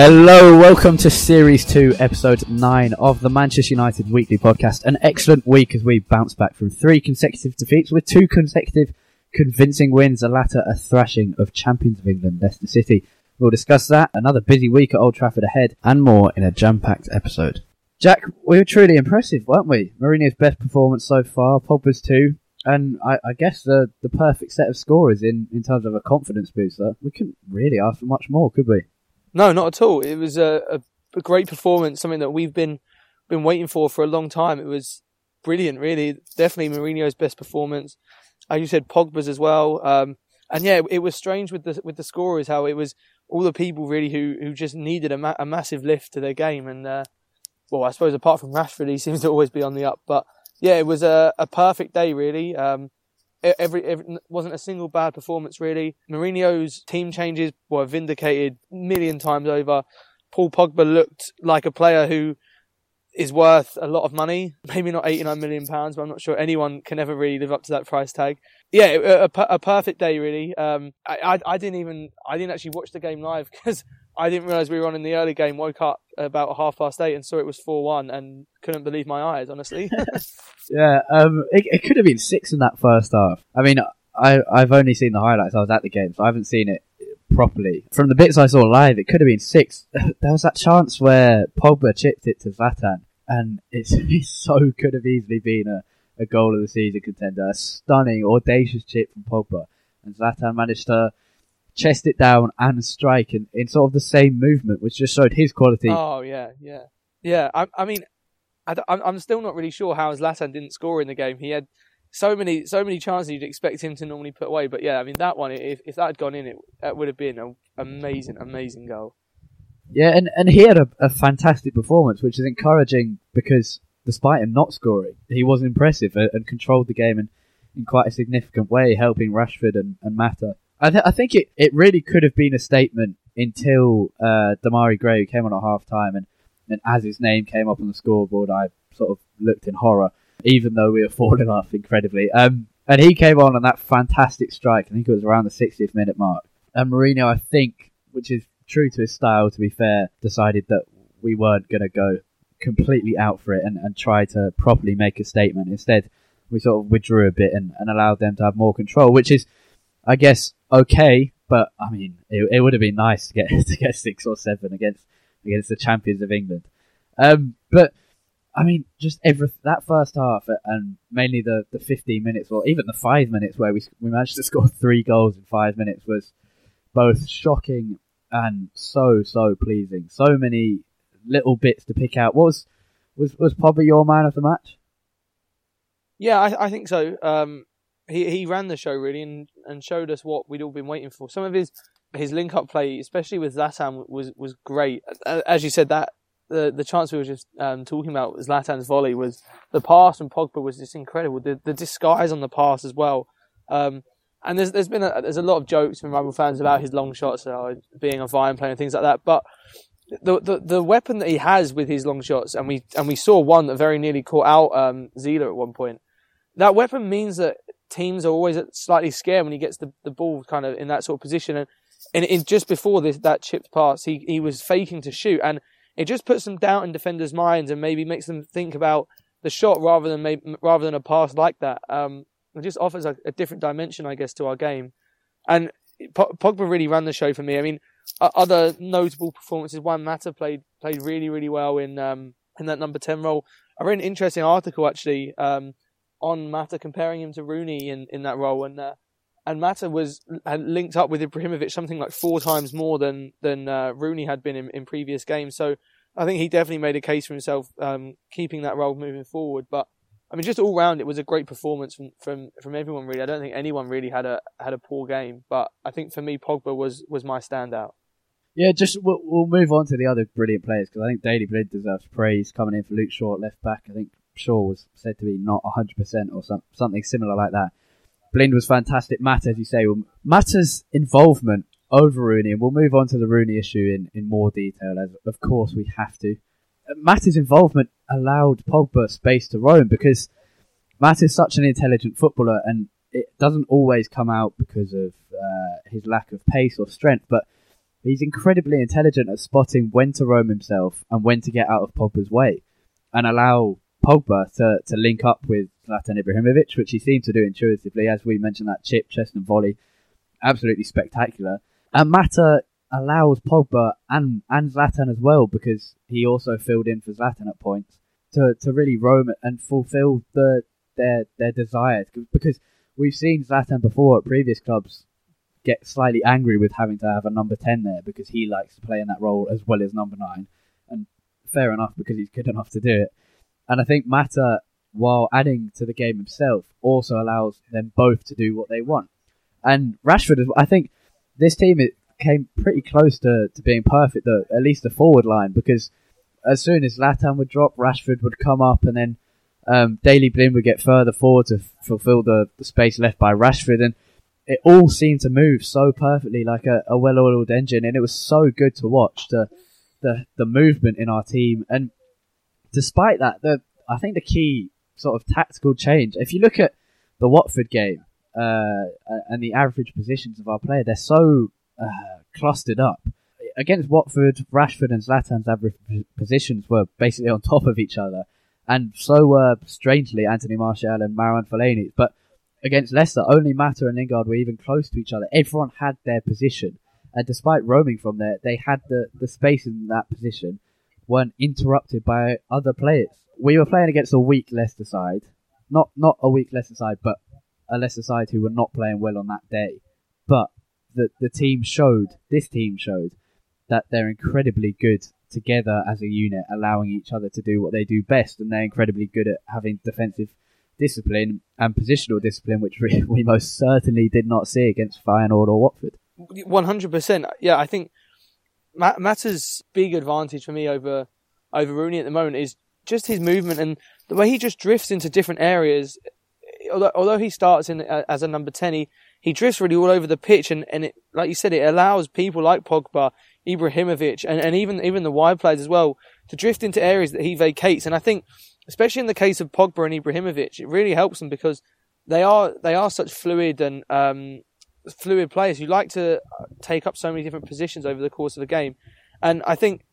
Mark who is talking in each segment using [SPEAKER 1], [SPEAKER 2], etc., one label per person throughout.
[SPEAKER 1] Hello, welcome to Series 2, Episode 9 of the Manchester United Weekly Podcast. An excellent week as we bounce back from three consecutive defeats with two consecutive convincing wins, the latter a thrashing of champions of England, Leicester City. We'll discuss that, another busy week at Old Trafford ahead, and more in a jam-packed episode. Jack, we were truly impressive, weren't we? Mourinho's best performance so far, Pogba's too, and I, I guess the, the perfect set of scorers in, in terms of a confidence booster. We couldn't really ask for much more, could we?
[SPEAKER 2] No, not at all. It was a, a, a, great performance, something that we've been been waiting for for a long time. It was brilliant, really. Definitely Mourinho's best performance. As you said, Pogba's as well. Um, and yeah, it, it, was strange with the with the scorers how it was all the people really who who just needed a, ma- a massive lift to their game. And uh, well, I suppose apart from Rashford, he seems to always be on the up. But yeah, it was a, a perfect day, really. Um, Every, every, wasn't a single bad performance really. Mourinho's team changes were vindicated million times over. Paul Pogba looked like a player who is worth a lot of money. Maybe not 89 million pounds, but I'm not sure anyone can ever really live up to that price tag. Yeah, a, a, a perfect day really. Um, I, I, I didn't even, I didn't actually watch the game live because I didn't realise we were on in the early game. Woke up about half past eight and saw it was four one, and couldn't believe my eyes. Honestly.
[SPEAKER 1] yeah, um, it, it could have been six in that first half. I mean, I I've only seen the highlights. I was at the game, so I haven't seen it properly. From the bits I saw live, it could have been six. there was that chance where Pogba chipped it to Zlatan, and it's it so could have easily been a, a goal of the season contender. A stunning, audacious chip from Pogba, and Zlatan managed to chest it down and strike in, in sort of the same movement, which just showed his quality.
[SPEAKER 2] Oh yeah, yeah, yeah. I, I mean, I, am still not really sure how Zlatan didn't score in the game. He had so many so many chances you'd expect him to normally put away, but yeah, I mean that one, if if that had gone in, it, it would have been an amazing, amazing goal.
[SPEAKER 1] Yeah, and, and he had a, a fantastic performance, which is encouraging because despite him not scoring, he was impressive and, and controlled the game in, in quite a significant way, helping Rashford and, and Mata I, th- I think it, it really could have been a statement until uh, Demarai Gray came on at half time, and, and as his name came up on the scoreboard, I sort of looked in horror, even though we were falling off incredibly. Um, and he came on on that fantastic strike. I think it was around the 60th minute mark. And Mourinho, I think, which is true to his style, to be fair, decided that we weren't going to go completely out for it and, and try to properly make a statement. Instead, we sort of withdrew a bit and, and allowed them to have more control, which is, I guess, okay, but I mean, it, it would have been nice to get to get six or seven against against the champions of England. Um, but I mean, just every that first half and mainly the, the 15 minutes or even the five minutes where we we managed to score three goals in five minutes was both shocking and so so pleasing. So many little bits to pick out. What was was was probably your man of the match?
[SPEAKER 2] Yeah, I, I think so. Um, he he ran the show really and, and showed us what we'd all been waiting for. Some of his his link up play, especially with Zlatan, was was great. As you said, that the the chance we were just um, talking about Zlatan's volley was the pass from Pogba was just incredible. The the disguise on the pass as well. Um, and there's there's been a, there's a lot of jokes from rival fans about his long shots uh, being a vine player and things like that. But the, the the weapon that he has with his long shots, and we and we saw one that very nearly caught out um, Zieler at one point. That weapon means that teams are always slightly scared when he gets the, the ball kind of in that sort of position. And and in, just before this that chipped pass, he he was faking to shoot, and it just puts some doubt in defenders' minds and maybe makes them think about the shot rather than maybe, rather than a pass like that. Um, it just offers a, a, different dimension, I guess, to our game. And Pogba really ran the show for me. I mean, other notable performances. Juan Mata played played really really well in um, in that number ten role. I read an interesting article actually um, on Mata comparing him to Rooney in, in that role, and uh, and Mata was linked up with Ibrahimovic something like four times more than than uh, Rooney had been in, in previous games. So I think he definitely made a case for himself um, keeping that role moving forward. But I mean, just all round, it was a great performance from, from, from everyone. Really, I don't think anyone really had a had a poor game. But I think for me, Pogba was was my standout.
[SPEAKER 1] Yeah, just we'll, we'll move on to the other brilliant players because I think Daley Blind deserves praise coming in for Luke Shaw left back. I think Shaw was said to be not 100% or some, something similar like that. Blind was fantastic. Matt, as you say, well, Mata's involvement over Rooney, and we'll move on to the Rooney issue in, in more detail, as of course we have to. Matt's involvement allowed Pogba space to roam because Matt is such an intelligent footballer, and it doesn't always come out because of uh, his lack of pace or strength, but he's incredibly intelligent at spotting when to roam himself and when to get out of Pogba's way and allow Pogba to, to link up with Zlatan Ibrahimovic, which he seemed to do intuitively. As we mentioned, that chip, chest, and volley, absolutely spectacular. And Mata allows Pogba and, and Zlatan as well, because he also filled in for Zlatan at points, to, to really roam and fulfill the their their desires. Because we've seen Zlatan before at previous clubs get slightly angry with having to have a number 10 there because he likes to play in that role as well as number 9. And fair enough because he's good enough to do it. And I think Mata, while adding to the game himself, also allows them both to do what they want. And Rashford, I think this team it came pretty close to, to being perfect, at least the forward line, because as soon as Zlatan would drop, Rashford would come up, and then um, Daley Blind would get further forward to f- fulfill the, the space left by Rashford. And it all seemed to move so perfectly, like a, a well-oiled engine, and it was so good to watch the the the movement in our team. And despite that, the I think the key sort of tactical change. If you look at the Watford game uh, and the average positions of our player, they're so uh, clustered up. Against Watford, Rashford and Zlatan's average positions were basically on top of each other, and so were strangely Anthony Martial and Marouane Fellaini. But against Leicester, only Mata and Lingard were even close to each other. Everyone had their position, and despite roaming from there, they had the, the space in that position, weren't interrupted by other players. We were playing against a weak Leicester side, not not a weak Leicester side, but a Leicester side who were not playing well on that day. But the the team showed, this team showed, that they're incredibly good together as a unit, allowing each other to do what they do best, and they're incredibly good at having defensive discipline and positional discipline, which we, we most certainly did not see against Feyenoord or Watford.
[SPEAKER 2] One hundred percent. Yeah, I think Mata's big advantage for me over over Rooney at the moment is just his movement and the way he just drifts into different areas. Although, although he starts in uh, as a number ten, he, he drifts really all over the pitch, and, and it, like you said, it allows people like Pogba, Ibrahimovic, and, and even even the wide players as well to drift into areas that he vacates. And I think especially in the case of Pogba and Ibrahimovic, it really helps them because they are they are such fluid and um, fluid players who like to take up so many different positions over the course of a game. And I think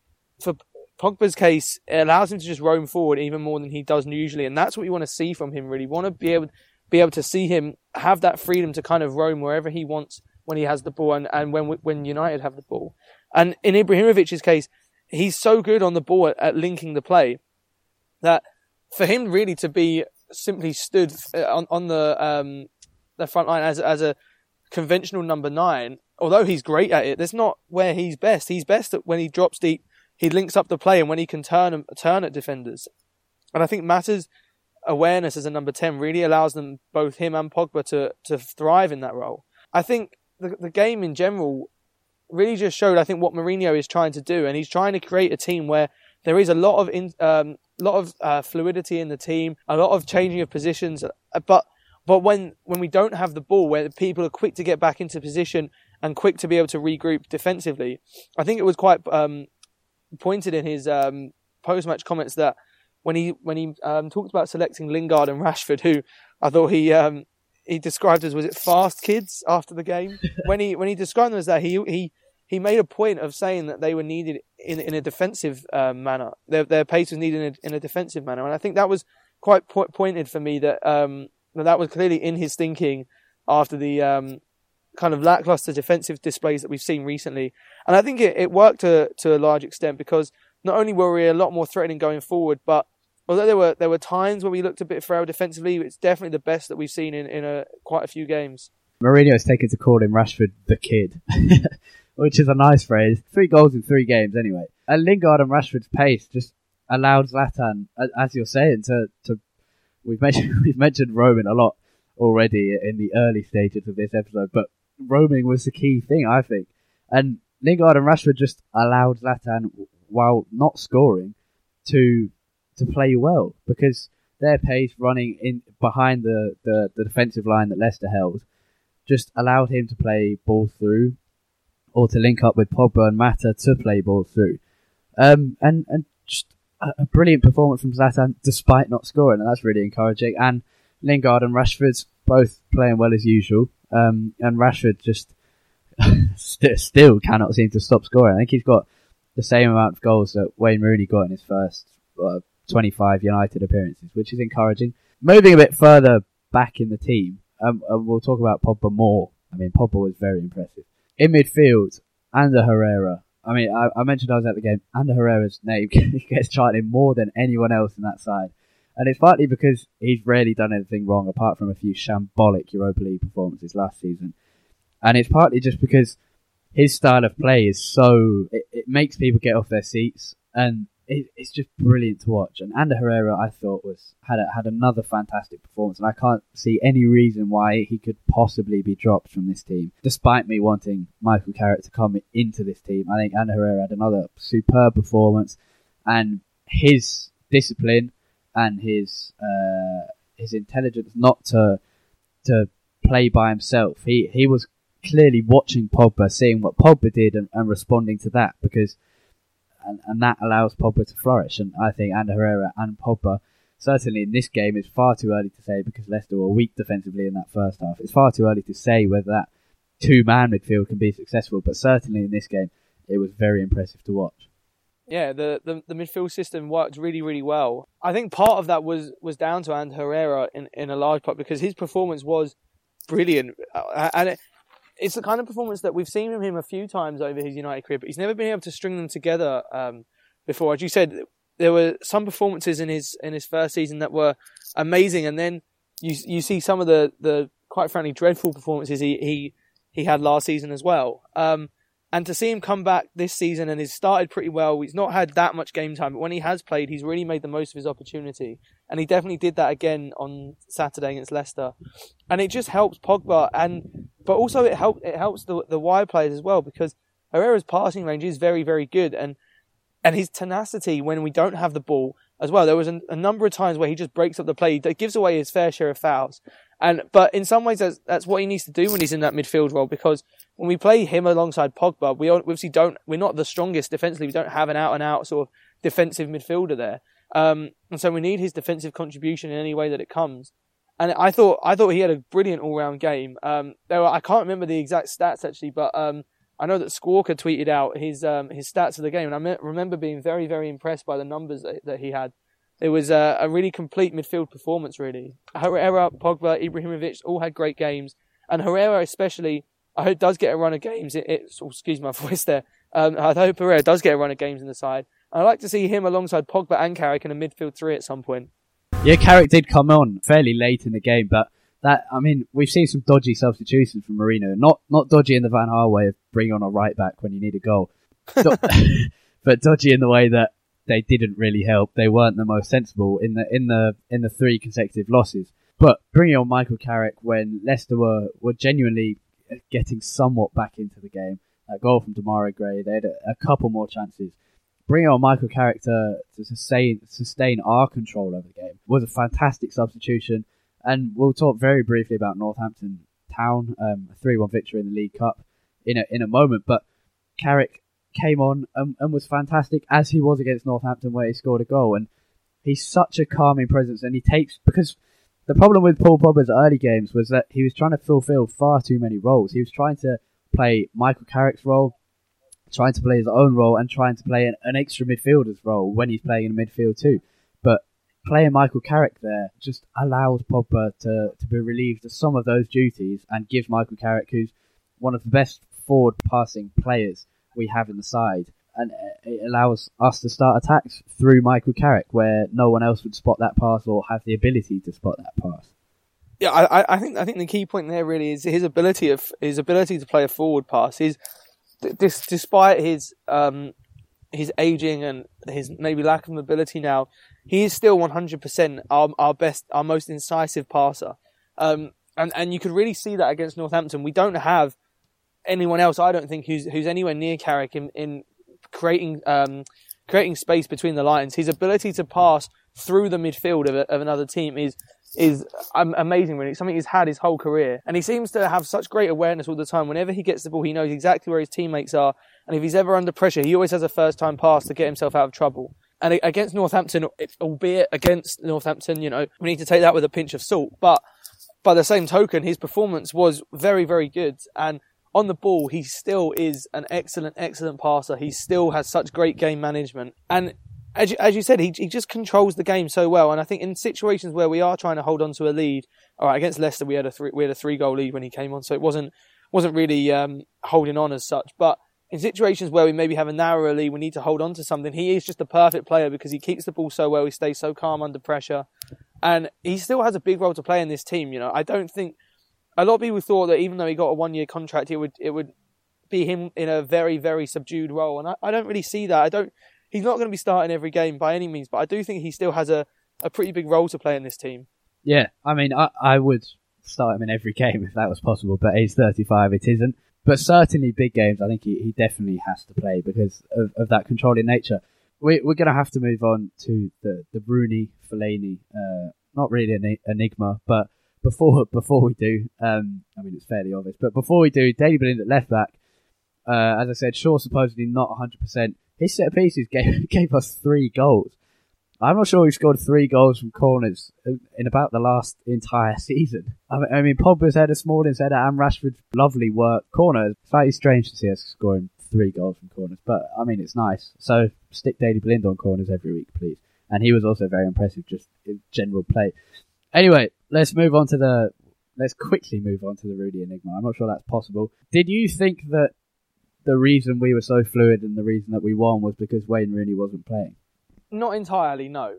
[SPEAKER 2] for Pogba's case, it allows him to just roam forward even more than he does usually, and that's what you want to see from him. Really, you want to be able be able to see him have that freedom to kind of roam wherever he wants when he has the ball, and, and when when United have the ball. And in Ibrahimovic's case, he's so good on the ball at, at linking the play that for him really to be simply stood uh, on on the um, the front line as as a conventional number nine, although he's great at it, that's not where he's best. He's best at when he drops deep, he links up the play, and when he can turn turn at defenders. And I think Mata's awareness as a number 10 really allows them, both him and Pogba, to, to thrive in that role. I think the, the game in general really just showed, I think, what Mourinho is trying to do. And he's trying to create a team where there is a lot of in, um, lot of uh, fluidity in the team, a lot of changing of positions. Uh, but but when when we don't have the ball, where people are quick to get back into position and quick to be able to regroup defensively, I think it was quite um, pointed in his um, post match comments that when he when he um, talked about selecting Lingard and Rashford, who I thought he um, he described as was it fast kids after the game. when he when he described them as that, he he he made a point of saying that they were needed in in a defensive uh, manner. Their their pace was needed in a, in a, defensive manner, and I think that was quite po- pointed for me that um, that was clearly in his thinking after the um, kind of lackluster defensive displays that we've seen recently. And I think it, it worked to to a large extent because not only were we a lot more threatening going forward, but although there were there were times where we looked a bit frail defensively, it's definitely the best that we've seen in in a, quite a few games.
[SPEAKER 1] Mourinho has taken to calling Rashford the kid, which is a nice phrase. Three goals in three games, anyway. And Lingard and Rashford's pace just allowed Zlatan, as you're saying, to to we've mentioned we've mentioned roaming a lot already in the early stages of this episode, but roaming was the key thing, I think. And Lingard and Rashford just allowed Zlatan, while not scoring, to to play well because their pace running in behind the, the, the defensive line that Leicester held just allowed him to play ball through or to link up with Pogba and Mata to play ball through. Um, and, and just a, brilliant performance from Zlatan despite not scoring, and that's really encouraging. And Lingard and Rashford both playing well as usual. Um, and Rashford just st- still cannot seem to stop scoring. I think he's got the same amount of goals that Wayne Rooney got in his first uh, 25 United appearances, which is encouraging. Moving a bit further back in the team, um, we'll talk about Pogba more. I mean, Pogba was very impressive. In midfield, Ander Herrera. I mean, I, I mentioned I was at the game. Ander Herrera's name gets chanted more than anyone else in that side. And it's partly because he's rarely done anything wrong, apart from a few shambolic Europa League performances last season. And it's partly just because his style of play is so it, it makes people get off their seats, and it, it's just brilliant to watch. And Ander Herrera, I thought was had a, had another fantastic performance, and I can't see any reason why he could possibly be dropped from this team. Despite me wanting Michael Carrick to come into this team, I think Ander Herrera had another superb performance, and his discipline and his uh, his intelligence not to to play by himself. He he was clearly watching Pogba, seeing what Pogba did, and, and responding to that because and, and that allows Pogba to flourish. And I think Ander Herrera and Pogba, certainly in this game, it's far too early to say because Leicester were weak defensively in that first half. It's far too early to say whether that two man midfield can be successful, but certainly in this game, it was very impressive to watch.
[SPEAKER 2] Yeah, the, the, the midfield system worked really, really well. I think part of that was, was down to Ander Herrera in, in a large part because his performance was brilliant. Uh, and it's the kind of performance that we've seen from him a few times over his United career, but he's never been able to string them together um, before. As you said, there were some performances in his in his first season that were amazing, and then you you see some of the the quite frankly dreadful performances he he, he had last season as well. Um, and to see him come back this season and he's started pretty well, he's not had that much game time, but when he has played, he's really made the most of his opportunity. And he definitely did that again on Saturday against Leicester. And it just helps Pogba and but also it helps it helps the the wide players as well because Herrera's passing range is very, very good and and his tenacity when we don't have the ball as well. There was a, a number of times where he just breaks up the play, that gives away his fair share of fouls. And but in some ways that's that's what he needs to do when he's in that midfield role because when we play him alongside Pogba, we obviously don't we're not the strongest defensively. We don't have an out and out sort of defensive midfielder there, um, and so we need his defensive contribution in any way that it comes. And I thought I thought he had a brilliant all round game. Um, there were, I can't remember the exact stats actually, but um, I know that Squawka tweeted out his um, his stats of the game, and I me- remember being very very impressed by the numbers that, that he had. It was a, a really complete midfield performance, really. Herrera, Pogba, Ibrahimovic all had great games, and Herrera especially, I hope does get a run of games. It, it oh, excuse my voice there. Um, I hope Herrera does get a run of games in the side. I'd like to see him alongside Pogba and Carrick in a midfield three at some point.
[SPEAKER 1] Yeah, Carrick did come on fairly late in the game, but that I mean, we've seen some dodgy substitutions from Mourinho. Not not dodgy in the Van Gaal way of bringing on a right back when you need a goal, but dodgy in the way that they didn't really help. They weren't the most sensible in the in the in the three consecutive losses. But bringing on Michael Carrick when Leicester were were genuinely getting somewhat back into the game, a goal from Demarai Gray, they had a, a couple more chances. Bringing on Michael Carrick to, to sustain sustain our control over the game was a fantastic substitution. And we'll talk very briefly about Northampton Town, um, a three one victory in the League Cup in a in a moment. But Carrick came on and, and was fantastic as he was against Northampton, where he scored a goal. And he's such a calming presence, and he takes because the problem with Paul Pogba's early games was that he was trying to fulfill far too many roles. He was trying to play Michael Carrick's role, trying to play his own role, and trying to play an, an extra midfielder's role when he's playing in midfield too. But playing Michael Carrick there just allowed Pogba to, to be relieved of some of those duties and give Michael Carrick, who's one of the best forward passing players we have in the side, and it allows us to start attacks through Michael Carrick where no one else would spot that pass or have the ability to spot that pass.
[SPEAKER 2] Yeah, I, I think I think the key point there really is his ability of his ability to play a forward pass. His this, despite his um, his aging and his maybe lack of mobility now, he is still 100% our, our best, our most incisive passer. Um, and, and you could really see that against Northampton. We don't have anyone else, I don't think, who's, who's anywhere near Carrick in, in creating, um, creating space between the lines. His ability to pass through the midfield of, a, of another team is is amazing really. Something he's had his whole career. And he seems to have such great awareness all the time. Whenever he gets the ball he knows exactly where his teammates are. And if he's ever under pressure he always has a first time pass to get himself out of trouble. And against Northampton albeit against Northampton you know we need to take that with a pinch of salt. But by the same token his performance was very very good. And on the ball, he still is an excellent, excellent passer. He still has such great game management. And as you, as you said, he, he just controls the game so well. And I think in situations where we are trying to hold on to a lead, all right, against Leicester we had a three we had a three goal lead when he came on, so it wasn't wasn't really um, holding on as such. But in situations where we maybe have a narrower lead, we need to hold on to something. He is just a perfect player because he keeps the ball so well. He stays so calm under pressure, and he still has a big role to play in this team. You know, I don't think a lot of people thought that even though he got a one year contract, it would it would be him in a very very subdued role, and I, I don't really see that. I don't he's not going to be starting every game by any means, but I do think he still has a, a pretty big role to play in this team.
[SPEAKER 1] Yeah, I mean, I, I would start him in every game if that was possible, but he's 35, it isn't. But certainly big games, I think he, he definitely has to play because of, of that controlling nature. We, we're going to have to move on to the, the Rooney Fellaini, uh, not really an enigma, but before before we do, um, I mean, it's fairly obvious, but before we do, Daley Blind at left back, uh, as I said, Shaw supposedly not 100% his set pieces gave, gave us three goals. I'm not sure he scored three goals from corners in about the last entire season. I mean, I mean Pogba's header, Smalling's header, and Rashford's lovely work. Corner, slightly strange to see us scoring three goals from corners, but I mean, it's nice. So stick Daley Blind on corners every week, please. And he was also very impressive, just in general play. Anyway, let's move on to the. Let's quickly move on to the Rooney Enigma. I'm not sure that's possible. Did you think that the reason we were so fluid and the reason that we won was because Wayne Rooney wasn't playing?
[SPEAKER 2] Not entirely, no.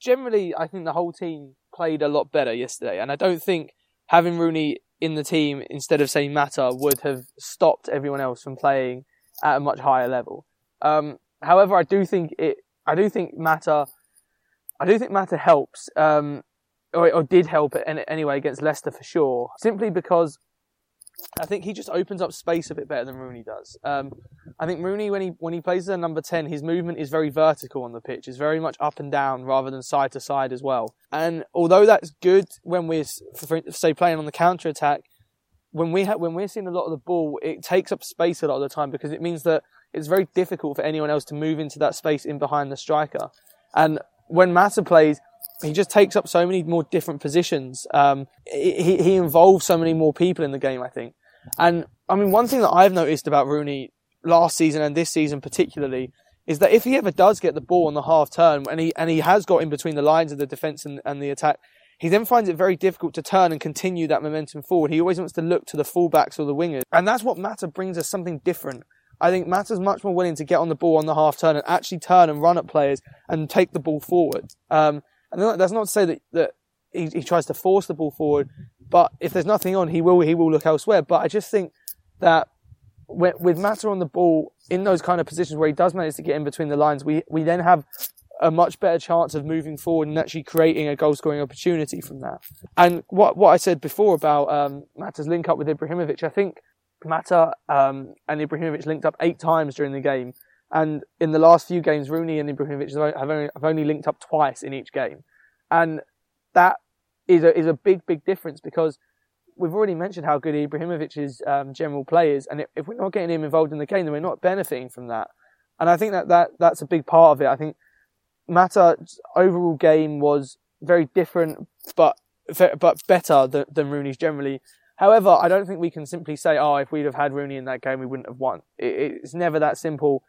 [SPEAKER 2] Generally, I think the whole team played a lot better yesterday, and I don't think having Rooney in the team instead of saying Mata would have stopped everyone else from playing at a much higher level. Um, however, I do think it. I do think Mata. I do think Mata helps, um, or, or did help anyway against Leicester for sure. Simply because I think he just opens up space a bit better than Rooney does. Um, I think Rooney, when he when he plays as a number ten, his movement is very vertical on the pitch. It's very much up and down rather than side to side as well. And although that's good when we're say playing on the counter attack, when we ha- when we're seeing a lot of the ball, it takes up space a lot of the time because it means that it's very difficult for anyone else to move into that space in behind the striker. And when Mata plays, he just takes up so many more different positions. Um, he, he involves so many more people in the game, I think. And I mean, one thing that I've noticed about Rooney last season and this season particularly is that if he ever does get the ball on the half turn and he, and he has got in between the lines of the defense and, and the attack, he then finds it very difficult to turn and continue that momentum forward. He always wants to look to the fullbacks or the wingers. And that's what Mata brings us something different. I think Mata's much more willing to get on the ball on the half turn and actually turn and run at players and take the ball forward. Um, and that's not to say that, that he, he tries to force the ball forward, but if there's nothing on, he will he will look elsewhere. But I just think that with Mata on the ball in those kind of positions where he does manage to get in between the lines, we, we then have a much better chance of moving forward and actually creating a goal scoring opportunity from that. And what, what I said before about, um, Mata's link up with Ibrahimovic, I think Mata, um, and Ibrahimovic linked up eight times during the game. And in the last few games, Rooney and Ibrahimovic have only, have only linked up twice in each game. And that is a, is a big, big difference because we've already mentioned how good Ibrahimovic's um, general play is, and if we're not getting him involved in the game, then we're not benefiting from that. And I think that, that that's a big part of it. I think Mata's overall game was very different, but but better than, than Rooney's generally. However, I don't think we can simply say, "Oh, if we'd have had Rooney in that game, we wouldn't have won." It, it's never that simple.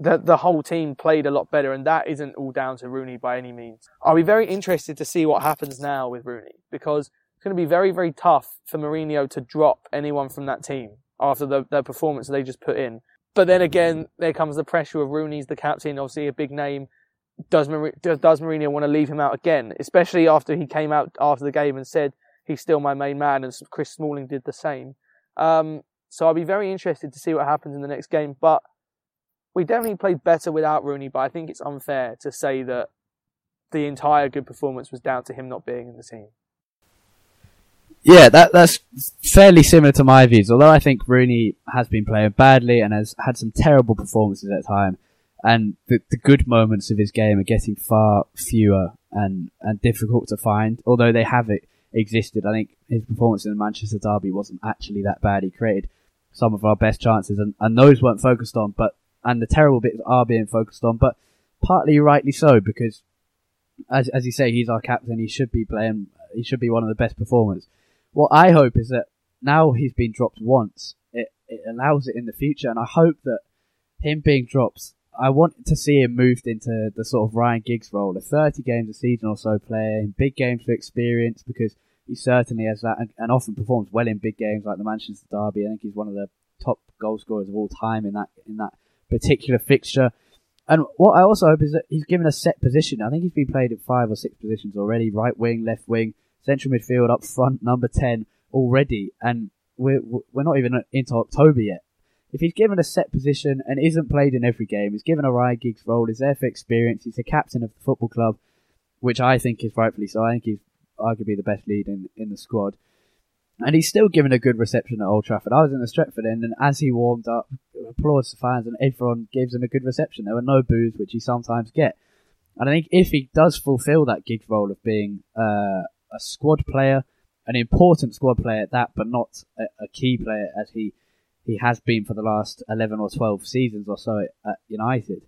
[SPEAKER 2] The the whole team played a lot better, and that isn't all down to Rooney by any means. I'll be very interested to see what happens now with Rooney because it's going to be very, very tough for Mourinho to drop anyone from that team after the, the performance they just put in. But then again, there comes the pressure of Rooney's the captain, obviously a big name. Does, does Mourinho want to leave him out again? Especially after he came out after the game and said he's still my main man, and Chris Smalling did the same. Um, so I'll be very interested to see what happens in the next game. But we definitely played better without Rooney, but I think it's unfair to say that the entire good performance was down to him not being in the team.
[SPEAKER 1] Yeah, that that's fairly similar to my views. Although I think Rooney has been playing badly and has had some terrible performances at time, and the the good moments of his game are getting far fewer and and difficult to find. Although they have it existed, I think his performance in the Manchester derby wasn't actually that bad. He created some of our best chances, and, and those weren't focused on. But and the terrible bits are being focused on, but partly rightly so because, as as you say, he's our captain. He should be playing. He should be one of the best performers what I hope is that now he's been dropped once, it, it allows it in the future, and I hope that him being dropped, I want to see him moved into the sort of Ryan Giggs role, a 30 games a season or so player big games for experience, because he certainly has that and, and often performs well in big games like the Manchester Derby. I think he's one of the top goal scorers of all time in that in that particular fixture. And what I also hope is that he's given a set position. I think he's been played at five or six positions already: right wing, left wing, central midfield up front, number 10 already, and we're, we're not even into October yet. If he's given a set position and isn't played in every game, he's given a Ryan Giggs role, he's there for experience, he's the captain of the football club, which I think is rightfully so. I think he's arguably the best lead in, in the squad. And he's still given a good reception at Old Trafford. I was in the Stretford end, and as he warmed up, applause to fans, and everyone gives him a good reception. There were no boos, which he sometimes get. And I think if he does fulfil that Giggs role of being uh, a squad player, an important squad player at that, but not a, a, key player as he he has been for the last eleven or twelve seasons or so at United.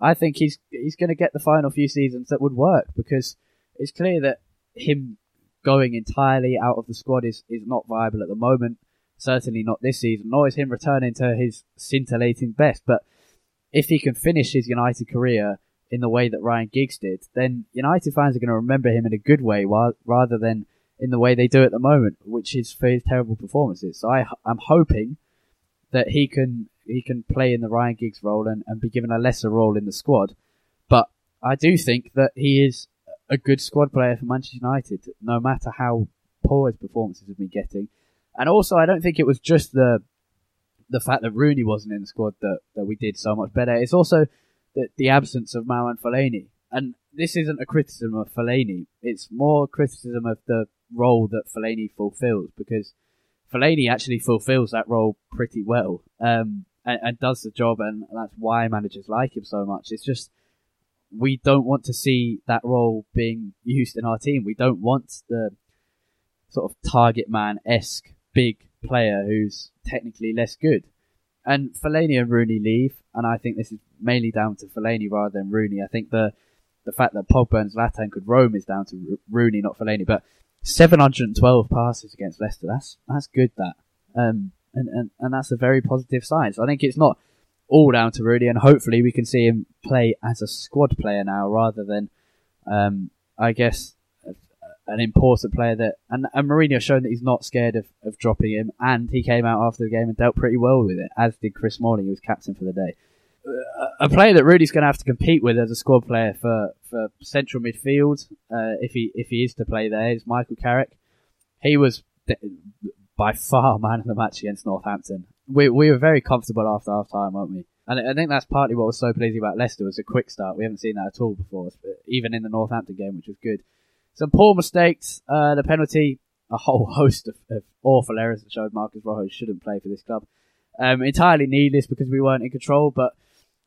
[SPEAKER 1] I think he's he's going to get the final few seasons that would work because it's clear that him going entirely out of the squad is, is not viable at the moment. Certainly not this season, nor is him returning to his scintillating best. But if he can finish his United career in the way that Ryan Giggs did, then United fans are going to remember him in a good way while, rather than in the way they do at the moment, which is for his terrible performances. So I, I'm hoping that he can he can play in the Ryan Giggs role and, and be given a lesser role in the squad. But I do think that he is a good squad player for Manchester United, no matter how poor his performances have been getting. And also, I don't think it was just the the fact that Rooney wasn't in the squad that, that we did so much better. It's also the, the absence of Marouane Fellaini. And this isn't a criticism of Fellaini. It's more criticism of the role that Fellaini fulfills because Fellaini actually fulfills that role pretty well um, and, and, does the job, and that's why managers like him so much. It's just we don't want to see that role being used in our team. We don't want the sort of target man esque big player who's technically less good. And Fellaini and Rooney leave, and I think this is mainly down to Fellaini rather than Rooney. I think the the fact that Pogba and Zlatan could roam is down to Rooney, not Fellaini. But 712 passes against Leicester, that's that's good. That um, and, and and that's a very positive sign. So I think it's not all down to Rooney, and hopefully we can see him play as a squad player now rather than, um, I guess, an important player that and, and Mourinho shown that he's not scared of, of dropping him, and he came out after the game and dealt pretty well with it, as did Chris Smalling, who was captain for the day a player that Rooney's going to have to compete with as a squad player for, for central midfield, uh, if he if he is to play there, is Michael Carrick. He was by far man of the match against Northampton. We we were very comfortable after half time, weren't we? And I think that's partly what was so pleasing about Leicester was a quick start. We haven't seen that at all before, even in the Northampton game, which was good. Some poor mistakes, uh, the penalty, a whole host of, of awful errors that showed Marcos Rojo shouldn't play for this club. Um, entirely needless because we weren't in control, but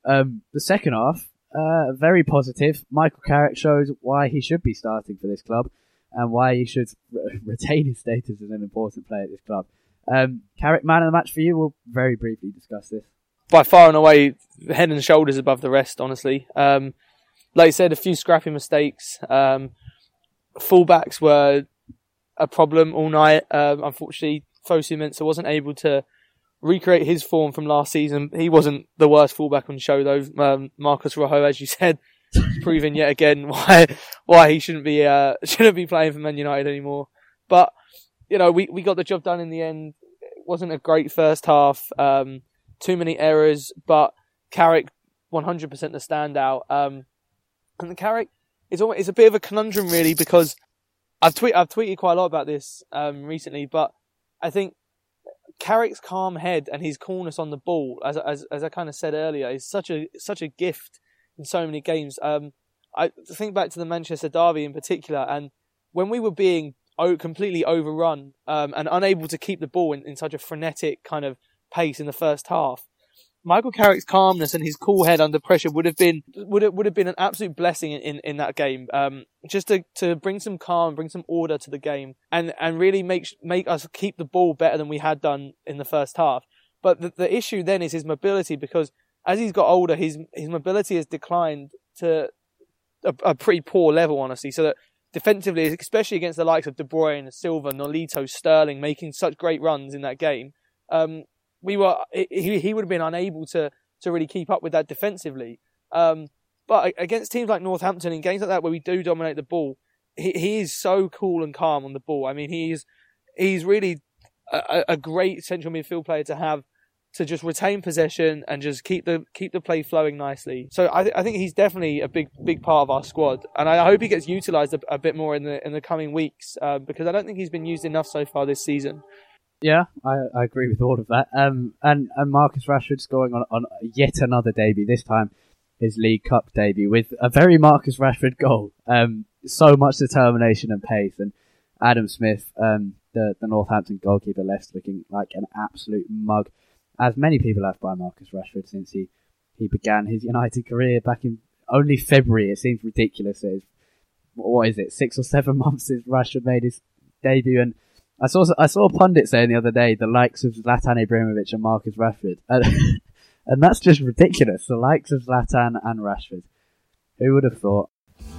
[SPEAKER 1] um, the second half, uh, very positive. Michael Carrick shows why he should be starting for this club and why he should re- retain his status as an important player at this club. Um, Carrick, man of the match for you. We'll very briefly discuss this
[SPEAKER 2] by far and away head and shoulders above the rest. Honestly, um, like I said, a few scrappy mistakes. Um, fullbacks were a problem all night. Um, unfortunately, Fosu Mensah wasn't able to recreate his form from last season. He wasn't the worst fullback on show though. Um, Marcos Rojo, as you said, proving yet again why why he shouldn't be uh, shouldn't be playing for Man United anymore. But you know, we we got the job done in the end. It wasn't a great first half. Um, too many errors, but Carrick 100% the standout. Um, and the Carrick is almost, it's a bit of a conundrum really because I've tweet I've tweeted quite a lot about this um, recently, but I think Carrick's calm head and his coolness on the ball, as as as I kind of said earlier, is such a such a gift in so many games. Um, I think back to the Manchester derby in particular, and when we were being completely overrun um, and unable to keep the ball in, in such a frenetic kind of pace in the first half. Michael Carrick's calmness and his cool head under pressure would have been would have, would have been an absolute blessing in, in, in that game. Um, just to, to bring some calm, bring some order to the game, and, and really make make us keep the ball better than we had done in the first half. But the, the issue then is his mobility because as he's got older, his his mobility has declined to a, a pretty poor level, honestly. So that defensively, especially against the likes of De Bruyne, Silva, Nolito, Sterling, making such great runs in that game, um, we were he, he would have been unable to to really keep up with that defensively. Um, but against teams like Northampton in games like that where we do dominate the ball, he, he is so cool and calm on the ball. I mean, he's he's really a, a great central midfield player to have to just retain possession and just keep the keep the play flowing nicely. So I, th- I think he's definitely a big big part of our squad, and I hope he gets utilised a, a, bit more in the in the coming weeks uh, because I don't think he's been used enough so far this season.
[SPEAKER 1] Yeah, I, I agree with all of that. Um, and, and Marcus Rashford scoring on, on yet another debut, this time his League Cup debut, with a very Marcus Rashford goal. Um, so much determination and pace. And Adam Smith, um, the, the Northampton goalkeeper, left looking like an absolute mug, as many people have by Marcus Rashford since he, he began his United career back in only February. It seems ridiculous. It's, what is it, six or seven months since Rashford made his debut and I saw I saw a pundit saying the other day the likes of Zlatan Ibrahimovic and Marcus Rashford, and, and that's just ridiculous. The likes of Zlatan and Rashford. Who would have thought?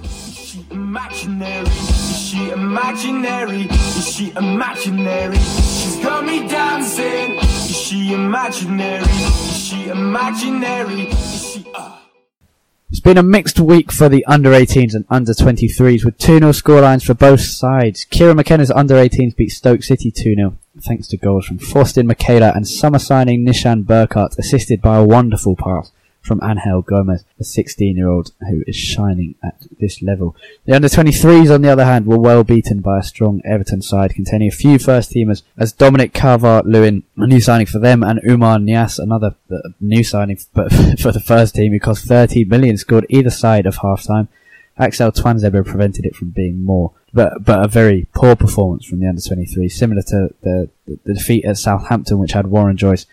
[SPEAKER 1] Is she imaginary? Is she imaginary? Is she imaginary? She's got me dancing. Is she imaginary? Is she imaginary? Is she? Uh... It's been a mixed week for the under 18s and under 23s with 2 0 scorelines for both sides. Kieran McKenna's under 18s beat Stoke City 2 0 thanks to goals from Faustin Michaela and summer signing Nishan Burkart assisted by a wonderful pass from Angel Gomez, a 16 year old who is shining at this level. The under 23s, on the other hand, were well beaten by a strong Everton side containing a few first teamers as Dominic Calvert Lewin, a new signing for them, and Oumar Niasse, another uh, new signing for the first team who cost 13 million, scored either side of half time. Axel Tuanzebe prevented it from being more. But, but a very poor performance from the under 23, similar to the, the defeat at Southampton, which had Warren Joyce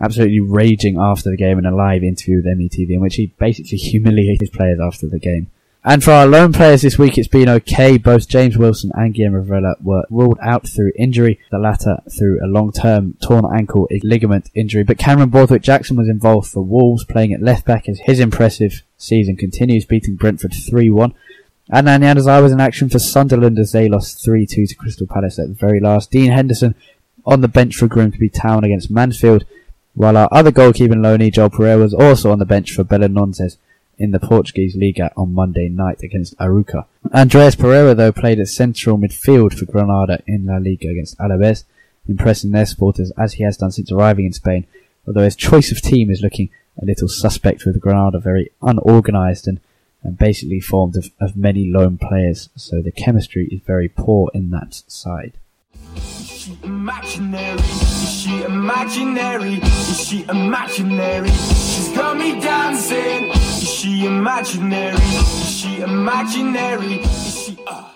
[SPEAKER 1] absolutely raging after the game in a live interview with MUTV in which he basically humiliated his players after the game. And for our loan players this week, it's been okay. Both James Wilson and Guillermo Varela were ruled out through injury, the latter through a long-term torn ankle ligament injury. But Cameron Borthwick Jackson was involved for Wolves, playing at left back as his impressive season continues, beating Brentford 3-1. And Januzaj was in action for Sunderland as they lost 3-2 to Crystal Palace at the very last. Dean Henderson on the bench for Grimsby Town against Mansfield while our other goalkeeping loanee, Joel Pereira, was also on the bench for Belenenses in the Portuguese Liga on Monday night against Arouca. Andreas Pereira, though, played at central midfield for Granada in La Liga against Alaves, impressing their supporters as he has done since arriving in Spain, although his choice of team is looking a little suspect with Granada very unorganised and, and basically formed of, of many loan players, so the chemistry is very poor in that side.
[SPEAKER 3] Imaginary? Is she imaginary? Is she imaginary? She's got me dancing. Is she imaginary? Is she imaginary? Is she uh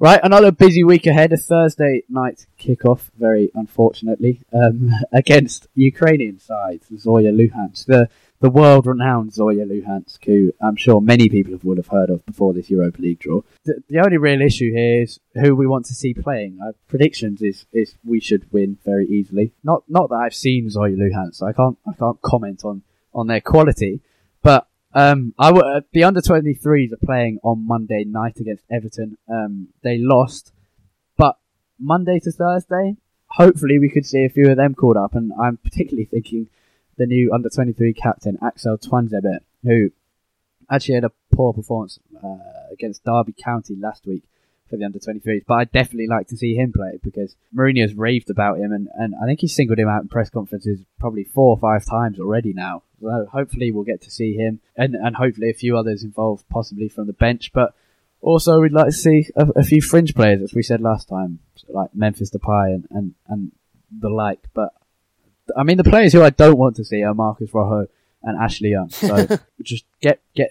[SPEAKER 1] Right, another busy week ahead. A Thursday night kickoff, very unfortunately, um, against Ukrainian side Zorya Luhansk, the the world-renowned Zorya Luhansk, who I'm sure many people would have heard of before this Europa League draw. The, the only real issue here is who we want to see playing. Our predictions is, is we should win very easily. Not not that I've seen Zorya Luhansk, I can't I can't comment on on their quality, but um, I w- uh, the under 23s are playing on Monday night against Everton. Um, they lost, but Monday to Thursday, hopefully we could see a few of them called up. And I'm particularly thinking the new under 23 captain Axel Tuanzebe, who actually had a poor performance uh, against Derby County last week for the under 23s. But I'd definitely like to see him play because Mourinho's raved about him, and, and I think he's singled him out in press conferences probably four or five times already now. So hopefully we'll get to see him, and, and hopefully a few others involved, possibly from the bench. But also we'd like to see a, a few fringe players, as we said last time, like Memphis Depay and, and, and the like. But I mean, the players who I don't want to see are Marcos Rojo and Ashley Young. So just get get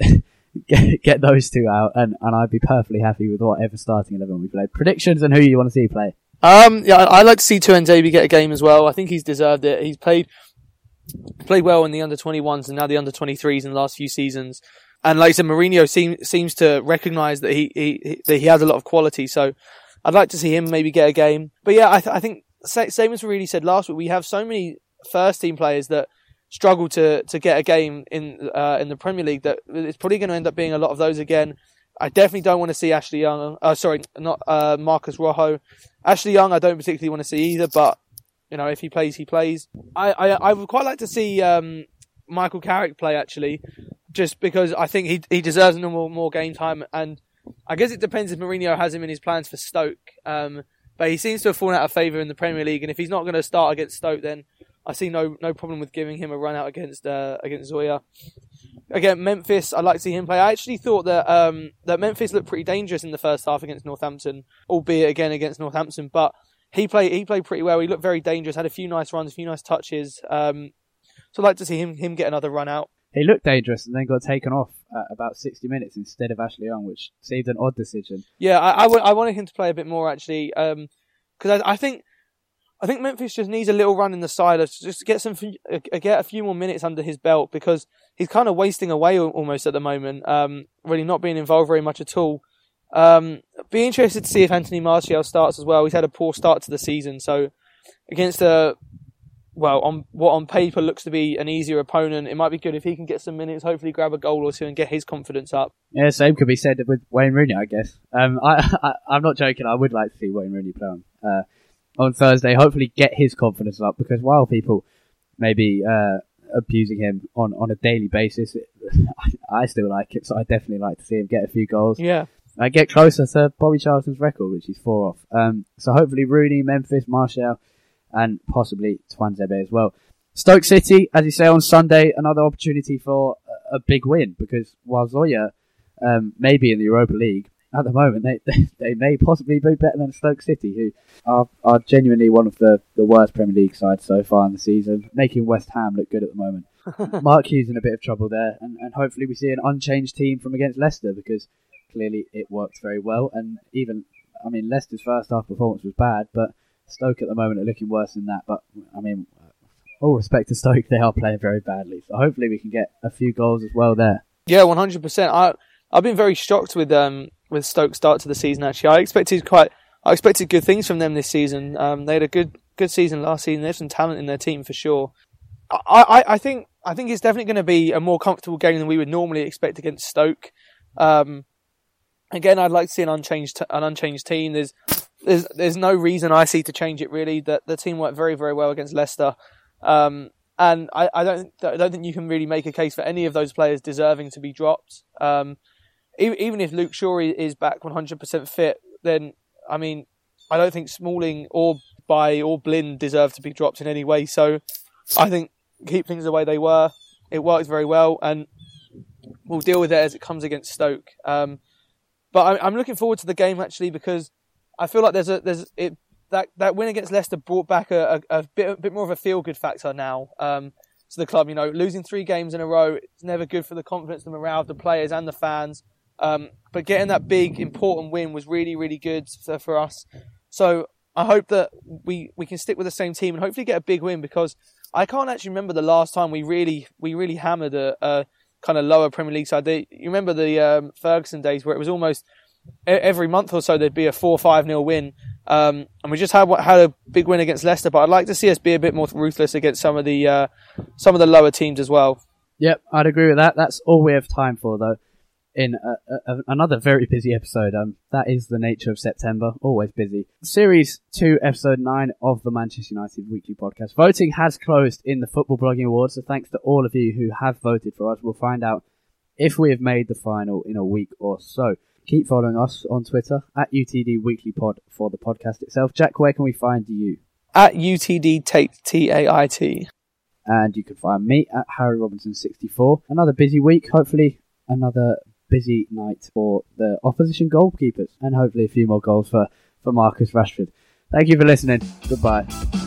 [SPEAKER 1] get get those two out, and, and I'd be perfectly happy with whatever starting eleven we play. Predictions and who you want to see play.
[SPEAKER 2] Um, yeah, I- I'd like to see Tuanzebe get a game as well. I think he's deserved it. He's played played well in the under 21s and now the under 23s in the last few seasons. And like I said, Mourinho seem, seems to recognise that he, he that he has a lot of quality. So I'd like to see him maybe get a game. But yeah, I, th- I think sa- same as we really said last week. We have so many first team players that struggle to to get a game in uh, in the Premier League that it's probably going to end up being a lot of those again. I definitely don't want to see Ashley Young. Uh, sorry, not uh, Marcos Rojo. Ashley Young, I don't particularly want to see either. But you know, if he plays, he plays. I I, I would quite like to see um, Michael Carrick play actually, just because I think he he deserves more more game time. And I guess it depends if Mourinho has him in his plans for Stoke. Um, but he seems to have fallen out of favour in the Premier League, and if he's not going to start against Stoke, then I see no no problem with giving him a run out against uh, against Zorya. Again, Memphis, I'd like to see him play. I actually thought that um, that Memphis looked pretty dangerous in the first half against Northampton, albeit again against Northampton. But he played he played pretty well. He looked very dangerous. Had a few nice runs, a few nice touches. Um, so I'd like to see him him get another run out.
[SPEAKER 1] He looked dangerous and then got taken off at about 60 minutes instead of Ashley Young, which seemed an odd decision.
[SPEAKER 2] Yeah, I, I, w- I wanted him to play a bit more actually, because I, I think I think Memphis just needs a little run in the side, of just to get some uh, get a few more minutes under his belt because he's kind of wasting away almost at the moment, um, really not being involved very much at all. Um, be interested to see if Anthony Martial starts as well. He's had a poor start to the season, so against a well, on what on paper looks to be an easier opponent, it might be good if he can get some minutes, hopefully grab a goal or two and get his confidence up.
[SPEAKER 1] Yeah, same could be said with Wayne Rooney, I guess. Um, I, I, I'm not joking. I would like to see Wayne Rooney play on, uh, on Thursday. Hopefully, get his confidence up because while people may be uh, abusing him on, on a daily basis, it, I still like it. So I definitely like to see him get a few goals.
[SPEAKER 2] Yeah.
[SPEAKER 1] I get closer to Bobby Charlton's record, which is four off. Um, so hopefully Rooney, Memphis, Martial, and possibly Tuanzebe as well. Stoke City, as you say on Sunday, another opportunity for a, a big win because while Zorya um, may be in the Europa League at the moment, they, they they may possibly be better than Stoke City, who are are genuinely one of the, the worst Premier League sides so far in the season, making West Ham look good at the moment. Mark Hughes in a bit of trouble there, and, and hopefully we see an unchanged team from against Leicester because clearly it worked very well. And even, I mean, Leicester's first half performance was bad, but Stoke at the moment are looking worse than that. But I mean, all respect to Stoke, they are playing very badly. So hopefully we can get a few goals as well there.
[SPEAKER 2] Yeah, one hundred percent. I I've been very shocked with um with Stoke's start to the season. Actually, I expected quite I expected good things from them this season. Um, they had a good good season last season. They There's some talent in their team for sure. I, I, I think I think it's definitely going to be a more comfortable game than we would normally expect against Stoke. Um, again, I'd like to see an unchanged an unchanged team. There's there's there's no reason I see to change it really. That the team worked very very well against Leicester, um, and I, I don't I don't think you can really make a case for any of those players deserving to be dropped. Um, even, if Luke Shaw is back 100% fit, then I mean I don't think Smalling or Bailly or Blind deserve to be dropped in any way. So I think keep things the way they were. It works very well, and we'll deal with it as it comes against Stoke. Um, but I'm, I'm looking forward to the game actually because I feel like there's a there's it that that win against Leicester brought back a, a, a bit a bit more of a feel good factor now um, to the club. You know, losing three games in a row it's never good for the confidence, the morale of the players and the fans. Um, but getting that big important win was really really good for, for us. So I hope that we we can stick with the same team and hopefully get a big win because I can't actually remember the last time we really we really hammered a, a kind of lower Premier League side. You remember the um, Ferguson days where it was almost every month or so there'd be a four five nil win. Um, and we just had had a big win against Leicester, but I'd like to see us be a bit more ruthless against some of the uh, some of the lower teams as well.
[SPEAKER 1] Yep, I'd agree with that. That's all we have time for, though. In a, a, another very busy episode, um, that is the nature of September. Always busy. Series two, episode nine of the Manchester United Weekly Podcast. Voting has closed in the Football Blogging Awards, so thanks to all of you who have voted for us. We'll find out if we have made the final in a week or so. Keep following us on Twitter at UTD Weekly Pod for the podcast itself. Jack, where can we find you?
[SPEAKER 2] At UTD Tait, T A I T.
[SPEAKER 1] And you can find me at Harry Robinson64. Another busy week, hopefully another busy night for the opposition goalkeepers, and hopefully a few more goals for, for Marcus Rashford. Thank you for listening. Goodbye.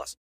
[SPEAKER 4] plus.